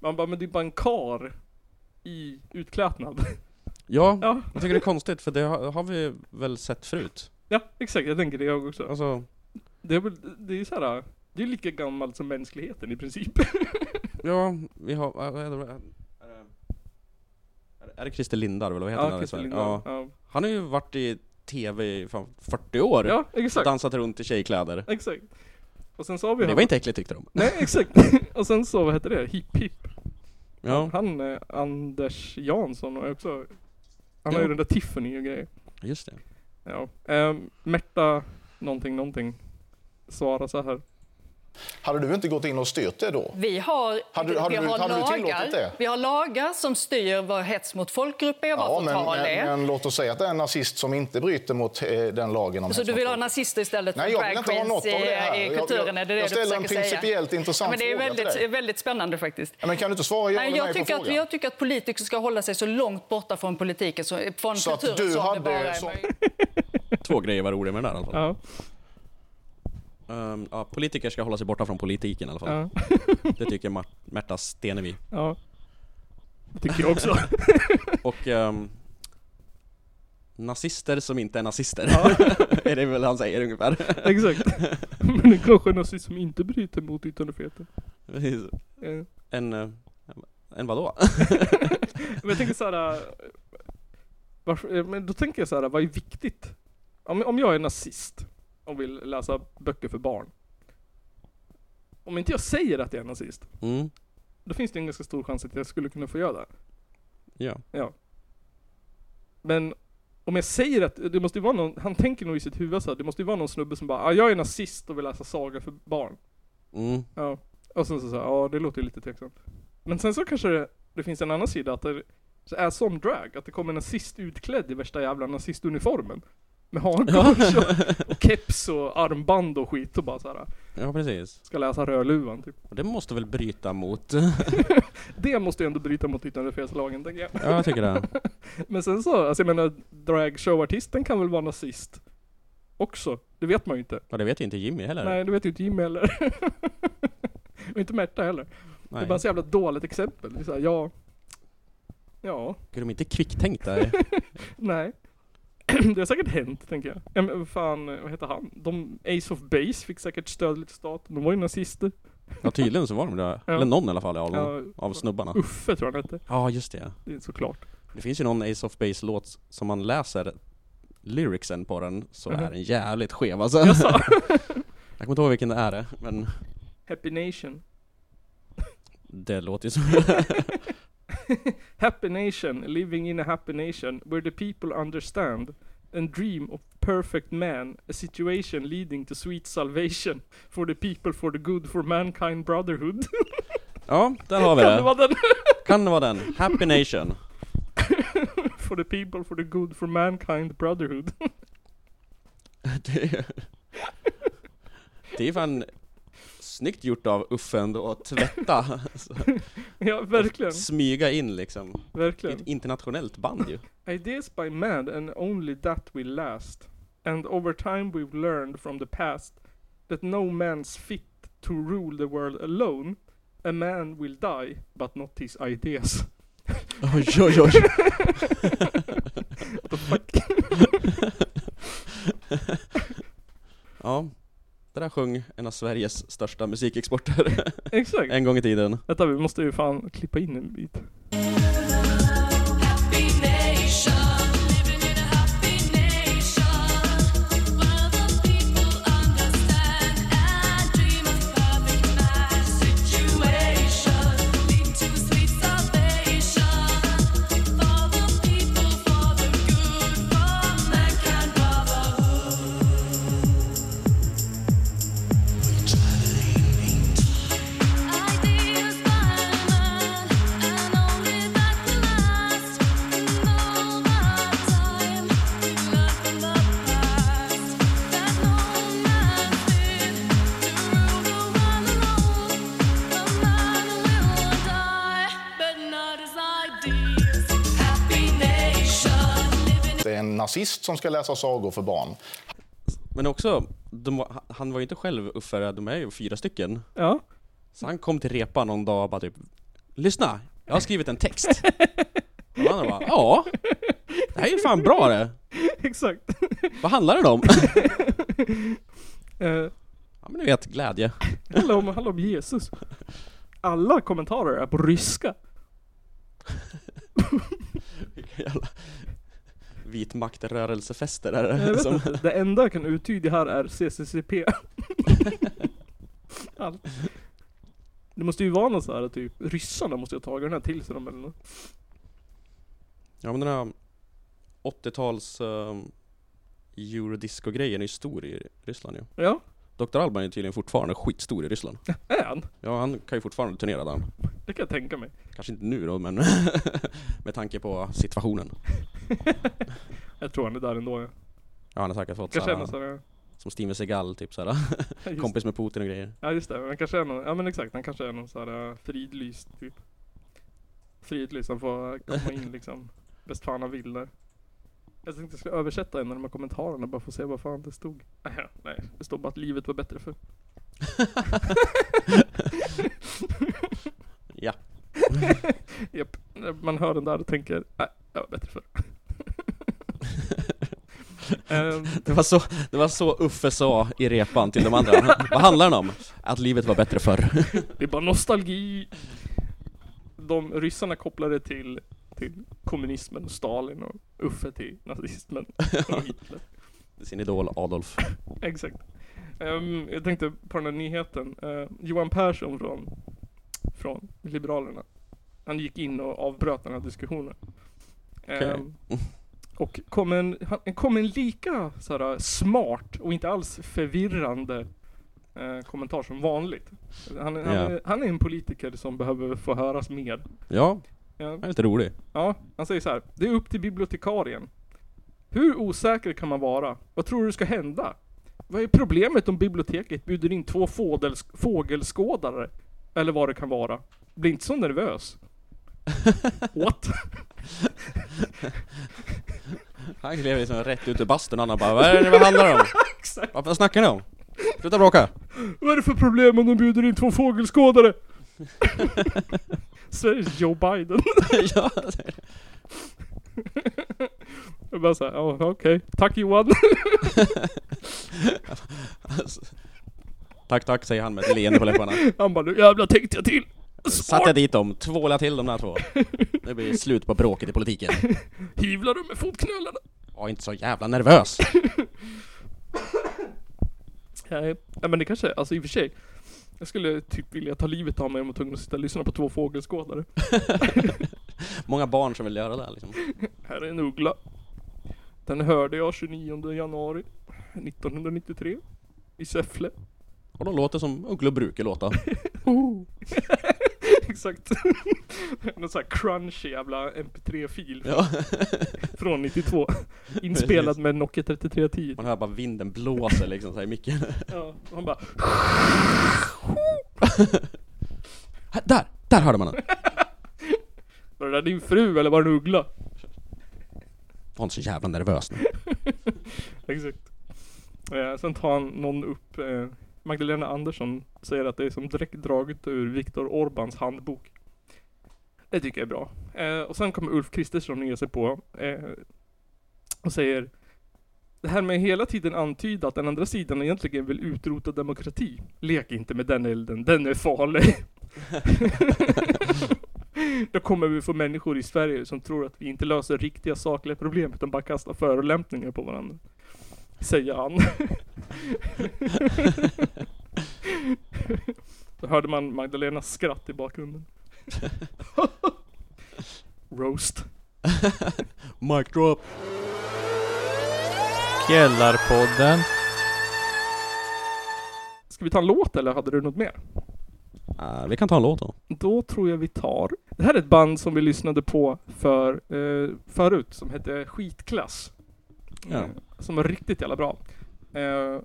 Man bara, men det är bara en kar i utklädnad. Ja, Ja. jag tycker det är konstigt för det har, har vi väl sett förut. Ja, exakt. Jag tänker det jag också. Alltså, Det är väl, det är ju såhär, det är lika gammalt som mänskligheten i princip. ja, vi har... Vad är det? Är det, Christer Lindarw eller vad heter Ja, han? Christer? Lindarw. Ja. Ja. Han har ju varit i TV i fan 40 år. Ja, exakt. dansat runt i tjejkläder. Exakt. Och sen så har vi Men det var inte äckligt tyckte de. Nej, exakt. och sen så, vad heter det? Hipp Hipp. Ja, Han, eh, Anders Jansson och också, han har Ja. ju den där Tiffany och grejer. just det. Ja. Um, Märta någonting någonting svarar så här. Hade du inte gått in och styrt det då? Vi har, Hade- hade vi du- har hade du lagar, det? Vi har lagar som styr vad hets mot folkgrupp är, vad Ja, men, förtal är. men, men låt oss säga att det är en nazist som inte bryter mot eh, den lagen. Om så hets du mot vill ha nazister istället Nej, för jag vill drag inte ha queens något av det här. i, i Jag- kulturen? jag- det det jag du ställer en säga? principiellt intressant ja, men Det är fråga till väldigt, dig. väldigt spännande faktiskt. Ja, Men kan du inte svara ja Nej, jag, tycker att, jag tycker att politiker ska hålla sig så långt borta från politiken, så, från Så att kulturen du som hade det bara är möjligt. Två grejer var roliga med det där. Ja. Ehm, ja, politiker ska hålla sig borta från politiken i alla fall. Ja. Det tycker Mar- Märta Stenevi. ja. Det tycker jag också. Och ehm, nazister som inte är nazister. Ja. är det väl han säger ungefär. Exakt. Men det kanske är nazist som inte bryter mot yttrandefriheten. Eh. En, eh, en vadå? Men jag tänker såhär, varför, eh, men då tänker jag såhär, vad är viktigt? Om, om jag är nazist och vill läsa böcker för barn. Om inte jag säger att jag är nazist, Mm, då finns det en ganska stor chans att jag skulle kunna få göra det. ja. Ja. Men om jag säger att, det måste ju vara någon, han tänker nog i sitt huvud så här, det måste ju vara någon snubbe som bara ah, jag är nazist och vill läsa saga för barn. Mm, Ja. Och sen så säger ja det låter ju lite tveksamt. Men sen så kanske det, det finns en annan sida att det så är som drag, att det kommer en nazist utklädd i värsta jävla nazistuniformen. Med hakkors och, och keps och armband och skit och bara så här. ja precis. Ska läsa Rödluvan typ. Och det måste väl bryta mot... Det måste ju ändå bryta mot yttrandefrihetslagen tänker jag. ja, jag tycker det. Men sen så, alltså jag menar dragshowartisten kan väl vara nazist? Också. Det vet man ju inte. Och det vet ju inte Jimmy heller. Nej, det vet ju inte Jimmy heller. och inte Märta heller. Det är Nej. bara så jävla dåligt exempel. Det är så här, ja. Ja. Är de inte kvicktänkta? Nej. det har säkert hänt, tänker jag. Ja, men fan, vad heter han? De, Ace of Base fick säkert stöd lite staten. De var ju nazister. Ja tydligen så var de det. Eller någon i alla fall av, Ja. av snubbarna. Uffe tror jag han hette. Ja just det. Det är såklart. Det finns ju någon Ace of Base låt som man läser lyricsen på den så Mhm. är den jävligt skev alltså. Jaså? Jag kommer inte ihåg vilken det är men Happy Nation. det låter ju som... Happy nation, living in a happy nation, where the people understand and dream of perfect man, a situation leading to sweet salvation for the people, for the good, for mankind brotherhood. Ja, där har vi kan det det. vara den? Kan det vara den? Happy Nation. for the people, for the good, for mankind brotherhood. Det är, det är fan snyggt gjort av Uffe ändå att tvätta. Alltså, ja, verkligen. smyga in liksom. Verkligen. ett internationellt band ju. Ideas by man and only that will last. And over time we've learned from the past that no man's fit to rule the world alone. A man will die, but not his ideas. Oj oj oj. What the fuck? Ja, det där sjöng en av Sveriges största musikexporter Exakt. en gång i tiden. Vänta, vi måste ju fan klippa in en bit. Nazist som ska läsa sagor för barn. Men också, de, han var ju inte själv Uffe, de är ju fyra stycken. Ja. Så han kom till repan någon dag och bara typ Lyssna, jag har skrivit en text. Och de andra bara Ja, det här är ju fan bra det. Exakt. Vad handlar den om? Ja men du vet, glädje. det handlar om, handlar om Jesus. Alla kommentarer är på ryska. jävla vitmaktrörelsefester är Jag det vet som... inte, det enda jag kan uttyda här är CCCP. Allt. Det måste ju vara något så här typ, ryssarna måste ju ha tagit den här till sig dem eller något. Ja men den här 80-tals um, eurodisco-grejen är ju stor i Ryssland ju. Ja, Dr. Alban är tydligen fortfarande skitstor i Ryssland. är han? Ja han kan ju fortfarande turnera där. Det kan jag tänka mig. Kanske inte nu då men med tanke på situationen. Jag tror han är där ändå ja. Ja han har säkert fått Kanske är såhär, någon sån här, som Steven Seagal typ såhär, just, kompis med Putin och grejer. Ja just det, han kanske är någon, ja men exakt, han kanske är någon sån här äh, fridlyst typ. Fridlyst, han får komma in liksom. Bäst fan han vill där. Jag tänkte jag skulle översätta en av de här kommentarerna bara för att se vad fan det stod. Nej, ja, nej, det stod bara att livet var bättre för. Ja. Japp, man hör den där och tänker, nej, det var bättre för. Ehm, Det var, så, det var så Uffe sa i repan till de andra. Vad handlar den om? Att livet var bättre förr. det är bara nostalgi. De ryssarna kopplar det till, till kommunismen och Stalin och Uffe till nazismen och Hitler. Sin idol Adolf. Exakt. Ehm, jag tänkte på den här nyheten. Eh, Johan Persson från, från Liberalerna. Han gick in och avbröt den här diskussionen. Ehm, och kom en, han kom en lika såhär, smart och inte alls förvirrande eh, kommentar som vanligt. Han, han, Ja. är, han är en politiker som behöver få höras mer. Ja, Ja. han är lite rolig. Ja, han säger så här. Det är upp till bibliotekarien. Hur osäker kan man vara? Vad tror du ska hända? Vad är problemet om biblioteket bjuder in två fågels, fågelskådare? Eller vad det kan vara. Bli inte så nervös. What? Han klev liksom rätt ut ur bastun och han bara Vad är det vad handlar det om? Vad snackar ni om? Sluta bråka! Vad är det för problem om de bjuder in två fågelskådare? Sveriges Joe Biden. ja, Jag bara såhär, ja okej. Tack Johan. Tack tack säger han med ett leende på läpparna. Han bara, nu jävlar tänkte jag till. Satte jag dit dem, tvåla till de där två. Det blir slut på bråket i politiken. Hyvlar du med fotknölarna? Var inte så jävla nervös. Nej, men det kanske, alltså i och för sig. Jag skulle typ vilja ta livet av mig om jag var tvungen att sitta och lyssna på två fågelskådare. Många barn som vill göra det här, liksom. Här är en uggla. Den hörde jag 29 januari 1993. I Säffle. Och de låter som ugglor brukar låta. Exakt. Någon sån här crunchy jävla mp3-fil Ja. från 92. Inspelad med Nokia 3310. Man hör bara vinden blåser liksom så här i micken. Ja, och han bara Där! Där hörde man den! Var det där din fru eller var det en uggla? Var inte så jävla nervös nu. Exakt. Eh, sen tar han någon upp, eh, Magdalena Andersson säger att det är som direkt draget ur Viktor Orbans handbok. Det tycker jag är bra. Eh, och sen kommer Ulf Kristersson och ger sig på eh, och säger det här med hela tiden antyda att den andra sidan egentligen vill utrota demokrati. Lek inte med den elden, den är farlig. Då kommer vi få människor i Sverige som tror att vi inte löser riktiga sakliga problem utan bara kastar förolämpningar på varandra. Säger han. Då hörde man Magdalenas skratt i bakgrunden. Roast. Mic drop! Källarpodden. Ska vi ta en låt eller hade du något mer? Uh, vi kan ta en låt då. Då tror jag vi tar. Det här är ett band som vi lyssnade på för eh, förut som hette Skitklass. Ja. Eh, som var riktigt jävla bra. Eh,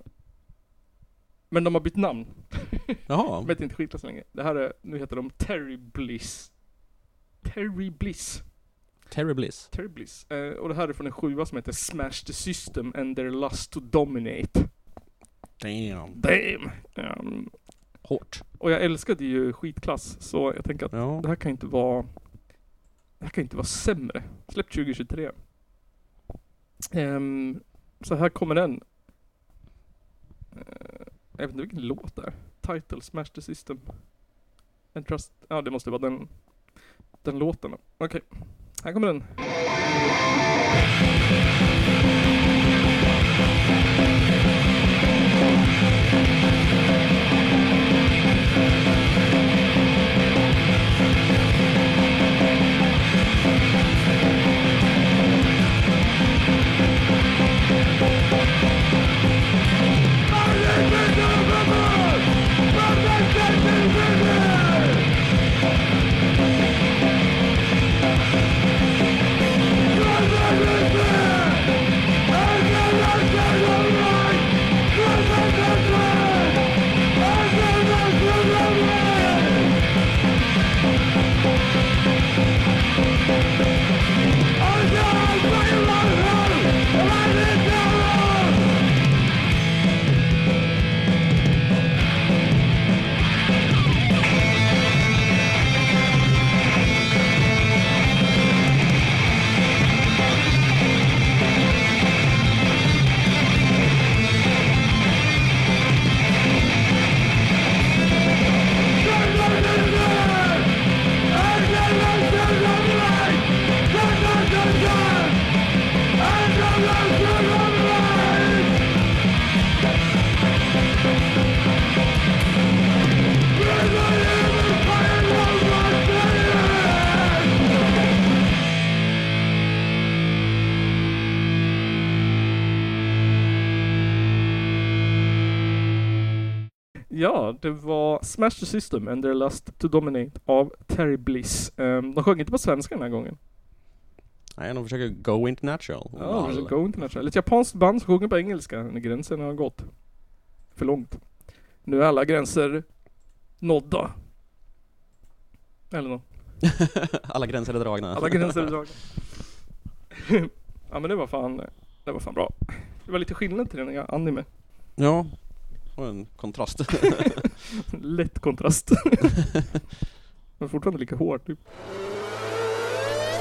men de har bytt namn. Jaha. De heter inte Skitklass längre. Det här är, nu heter de Terry Bliss. Terry Bliss. Terry Bliss. Terry Bliss. Eh, och det här är från en sjua som heter Smash the System and their lust to dominate. Damn. Damn! Um, Hårt. och jag älskade ju skitklass, så jag tänker att Ja. det här kan inte vara... Det här kan inte vara sämre. Släppt 2023. Ehm, så här kommer den. Eh, jag vet inte vilken låt det är. Title, Smash the System. And trust... Ja, det måste vara den, den låten. då. Okej, här kommer den. Ja, det var Smash the System and their lust to dominate av Terry Bliss. Um, de sjöng inte på svenska den här gången. Nej, de försöker go international. Ja, det är Go International. Ett japanskt band som sjunger på engelska när gränsen har gått för långt. Nu är alla gränser nådda. Eller nå. Alla gränser är dragna. Alla gränser är dragna. ja men det var fan, det var fan bra. Det var lite skillnad till den anime. Ja. Och en kontrast. Lätt kontrast. men fortfarande lika hårt typ.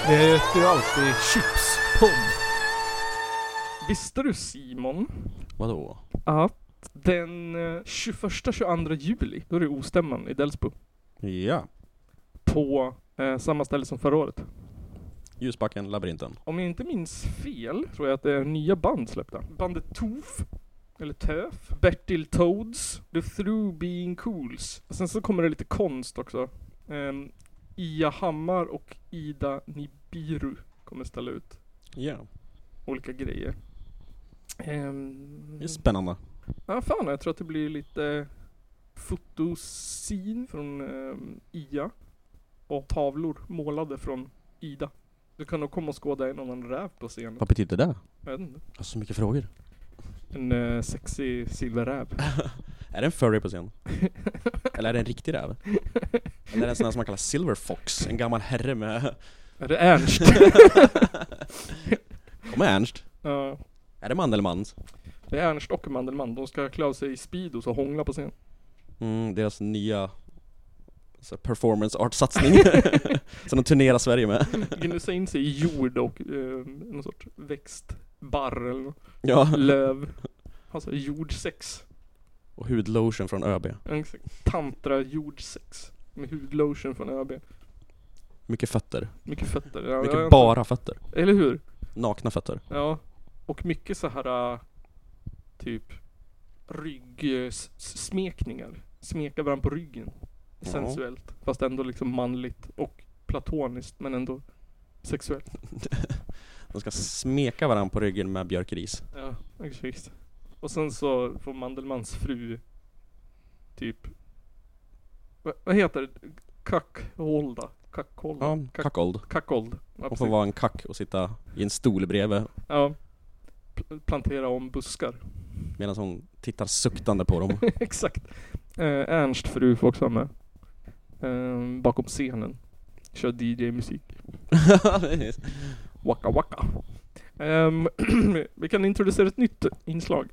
Det heter ju alltid Chips-podd. Visste du Simon Vadå? att den eh, 21-22 juli, då är det ostämman i Delsbo. Ja. På eh, samma ställe som förra året. Ljusbacken, labyrinten. Om jag inte minns fel tror jag att det är nya band släppta. Bandet Toof, eller Töf, Bertil Toads, The Through Being Cools. Sen så kommer det lite konst också. Um, Ia Hammar och Ida Nibiru kommer ställa ut Ja. olika grejer. Ehm, Det är spännande. Ja, fan jag tror att det blir lite fotosin från ehm, Ia. Och tavlor målade från Ida. Du kan nog komma och skåda en annan räv på scenen. Vad betyder det? Jag vet inte. Jag har så mycket frågor. En uh, sexy silverräv. Är det en furry på scen? Eller är det en riktig räv? Eller är det en sån här som man kallar Silver Fox? En gammal herre med... Är det Ernst? Kommer Ernst? Ja. Är det Mandelmann? Det är Ernst och Mandelmann. De ska klä av sig i Speedos och hångla på scen. Mm, deras nya så här performance art-satsning. som de turnerar Sverige med. Gnussa in sig i jord och uh, någon sorts växtbarr något. Ja. Löv. Ha så här jordsex. Och hudlotion från ÖB. Exakt. Tantra jordsex. Med hudlotion från ÖB. Mycket fötter. Mycket fötter. Ja, Mycket bara fötter. Eller hur? Nakna fötter. Ja. Och mycket så här äh, typ ryggsmekningar. Smeka varandra på ryggen. Ja. Sensuellt. Fast ändå liksom manligt och platoniskt men ändå sexuellt. De ska smeka varandra på ryggen med björkris. Ja, exakt. Och sen så får Mandelmans fru typ vad, vad heter det? Kackhålda? Kackhålda? Ja, Kack- kackold. Kackold. Ja, Hon får vara en kack och sitta i en stol bredvid Ja. Pl- plantera om buskar. medan hon tittar suktande på dem. Exakt. Eh, Ernst fru får också vara med. Eh, bakom scenen. Kör DJ-musik. Waka waka. Ehm, vi kan introducera ett nytt inslag.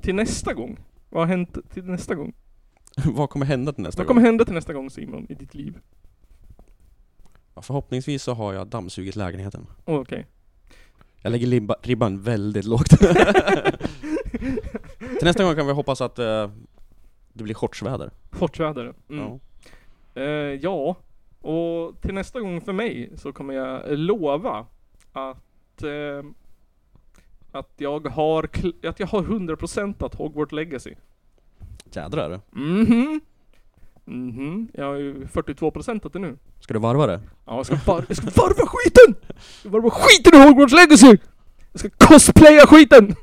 Till nästa gång. Vad har hänt till nästa gång? Vad kommer hända till nästa Vad gång? kommer hända till nästa gång Simon, i ditt liv? Ja, förhoppningsvis så har jag dammsugit lägenheten. Okej. Jag lägger ribba, ribban väldigt lågt. till nästa gång kan vi hoppas att eh, det blir shortsväder. Shortsväder. Mm. Ja. Eh, ja, och till nästa gång för mig så kommer jag lova att eh, att jag har att jag har 100% att Hogwarts Legacy. Jädrar. Mhm. Mhm. Jag har ju 42% att det nu. Ska du varva det? Ja, jag ska, var- jag ska varva skiten! Jag ska varva skiten i Hogwarts Legacy! Jag ska cosplaya skiten!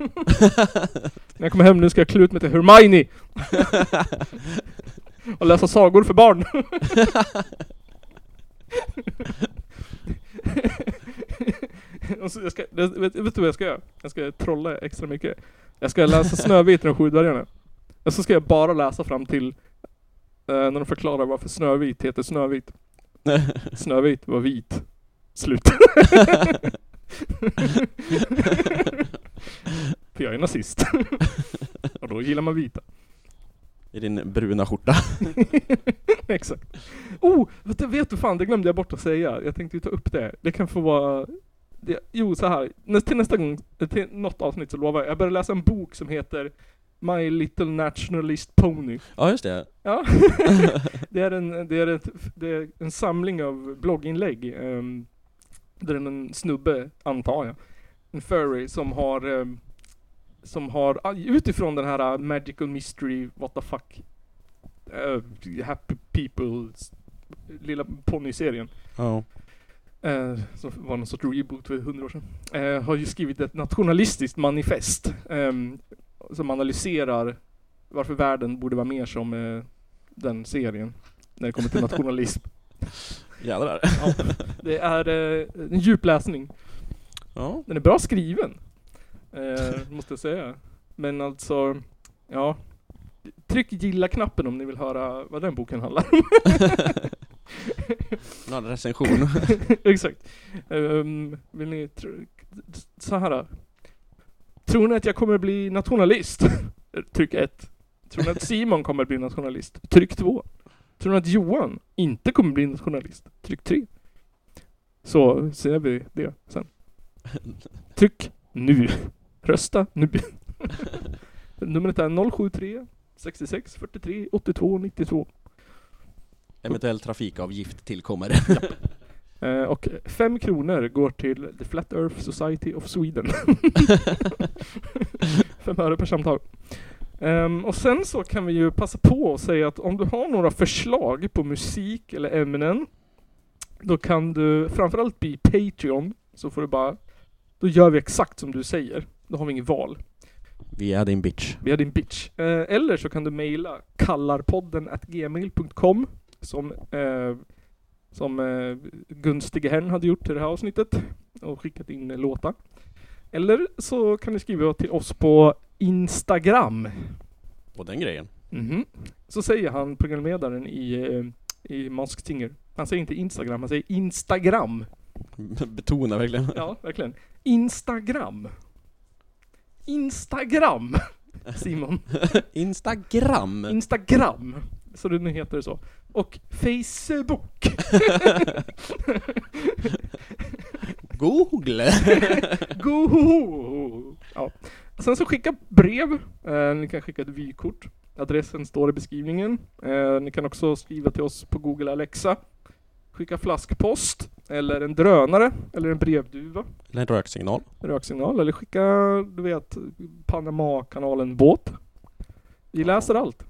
När jag kommer hem nu ska jag klä ut mig till Hermione! Och läsa sagor för barn. Och så jag ska, vet, vet du vad jag ska göra? Jag ska trolla extra mycket. Jag ska läsa Snövit och de sju dvärgarna. Och så ska jag bara läsa fram till eh, när de förklarar varför Snövit heter Snövit. Snövit var vit. Slut. För jag är nazist. och då gillar man vita. I din bruna skjorta. Exakt. Oh, vet du, fan, det glömde jag bort att säga. Jag tänkte ju ta upp det. Det kan få vara... Det, jo, så här. Nä, till nästa gång, till något avsnitt så lovar jag. Jag börjar läsa en bok som heter My Little Nationalist Pony. Ja, just det. Ja. det, är en, det, är ett, det är en samling av blogginlägg. Um, där är en snubbe, antar jag, en furry som har ehm, som har, ah, utifrån den här ah, Magical Mystery, what the fuck eh, Happy Peoples lilla ponnyserien. Ja. Eh, som var någon sorts reboot för hundra år sedan. Eh, har ju skrivit ett nationalistiskt manifest. ehm, som analyserar varför världen borde vara mer som eh, den serien. När det kommer till nationalism. Jädrar. ja, det är en djup läsning. Ja. Den är bra skriven. Eh, måste jag säga. Men alltså, ja. Tryck gilla-knappen om ni vill höra vad den boken handlar om. En recension. Exakt. Ehm, vill ni, tr- så här. Tror ni att jag kommer bli nationalist? Tryck 1. Tror ni att Simon kommer bli nationalist? Tryck 2. Tror ni att Johan inte kommer bli nationalist? Tryck 3. Så ser vi det sen. Tryck nu. Rösta nu. Numret är 073 66 43 82 92. Eventuell trafikavgift tillkommer. Eh, och fem kronor går till The Flat Earth Society of Sweden. fem öre per samtal. Ehm, och sen så kan vi ju passa på att säga att om du har några förslag på musik eller ämnen då kan du framförallt bli Patreon. Så får du bara Då gör vi exakt som du säger. Då har vi inget val. Vi är din bitch. Vi är din bitch. Eh, eller så kan du mejla kallarpodden at gmail.com som, eh, som eh, Gunstige Herrn hade gjort till det här avsnittet och skickat in låtar. Eller så kan du skriva till oss på Instagram. Och den grejen. Mhm. Så säger han, programledaren i, eh, i Masked Singer. Han säger inte Instagram, han säger Instagram. Betona verkligen. Ja, verkligen. Instagram. Instagram! Simon. Instagram. Instagram. Så det nu heter det så. Och Facebook. Google. Go! Ja. Sen så skicka brev. Eh, ni kan skicka ett vykort. Adressen står i beskrivningen. Eh, ni kan också skriva till oss på Google Alexa. Skicka flaskpost. Eller en drönare. Eller en brevduva. Eller en röksignal. Röksignal. Eller skicka, du vet, Panama-kanalen båt. Vi läser allt.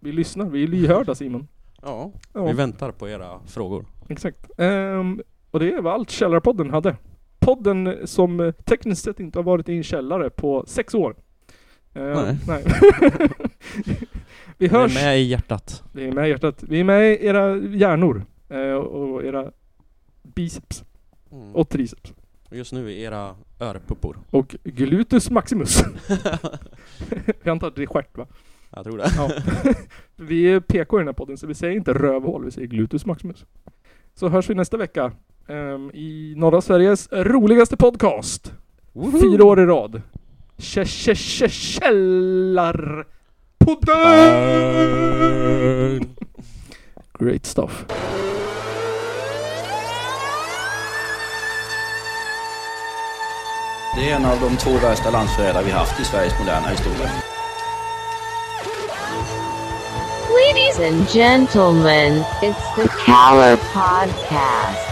Vi lyssnar. Vi är lyhörda Simon. Ja. Ja. Vi väntar på era frågor. Exakt. Ehm, och det var allt Källarpodden hade. Podden som eh, tekniskt sett inte har varit i en källare på sex år. Ehm, Nej. Vi Vi hörs. är med i hjärtat. Vi är med i hjärtat. Vi är med i era hjärnor. eh, och era biceps. Mm. Och triceps. Just nu är era örpuppor. Och gluteus maximus. Jag antar att det är stjärt va? Jag tror det. Ja. Vi är PK i den här podden så vi säger inte rövhål, vi säger gluteus maximus. Så hörs vi nästa vecka. ehm, I norra Sveriges roligaste podcast. Fyra år i rad. Kä- kä- kä- Källarpodden! Great stuff. Det är en av de två värsta landsförrädare vi haft i Sveriges moderna historia. Ladies and gentlemen, it's the Caller Podcast.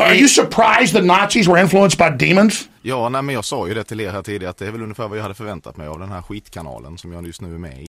Are you surprised the Nazis were influenced by demons? Ja, nej, men jag sa ju det till er här tidigare att det är väl ungefär vad jag hade förväntat mig av den här skitkanalen som jag just nu är med i.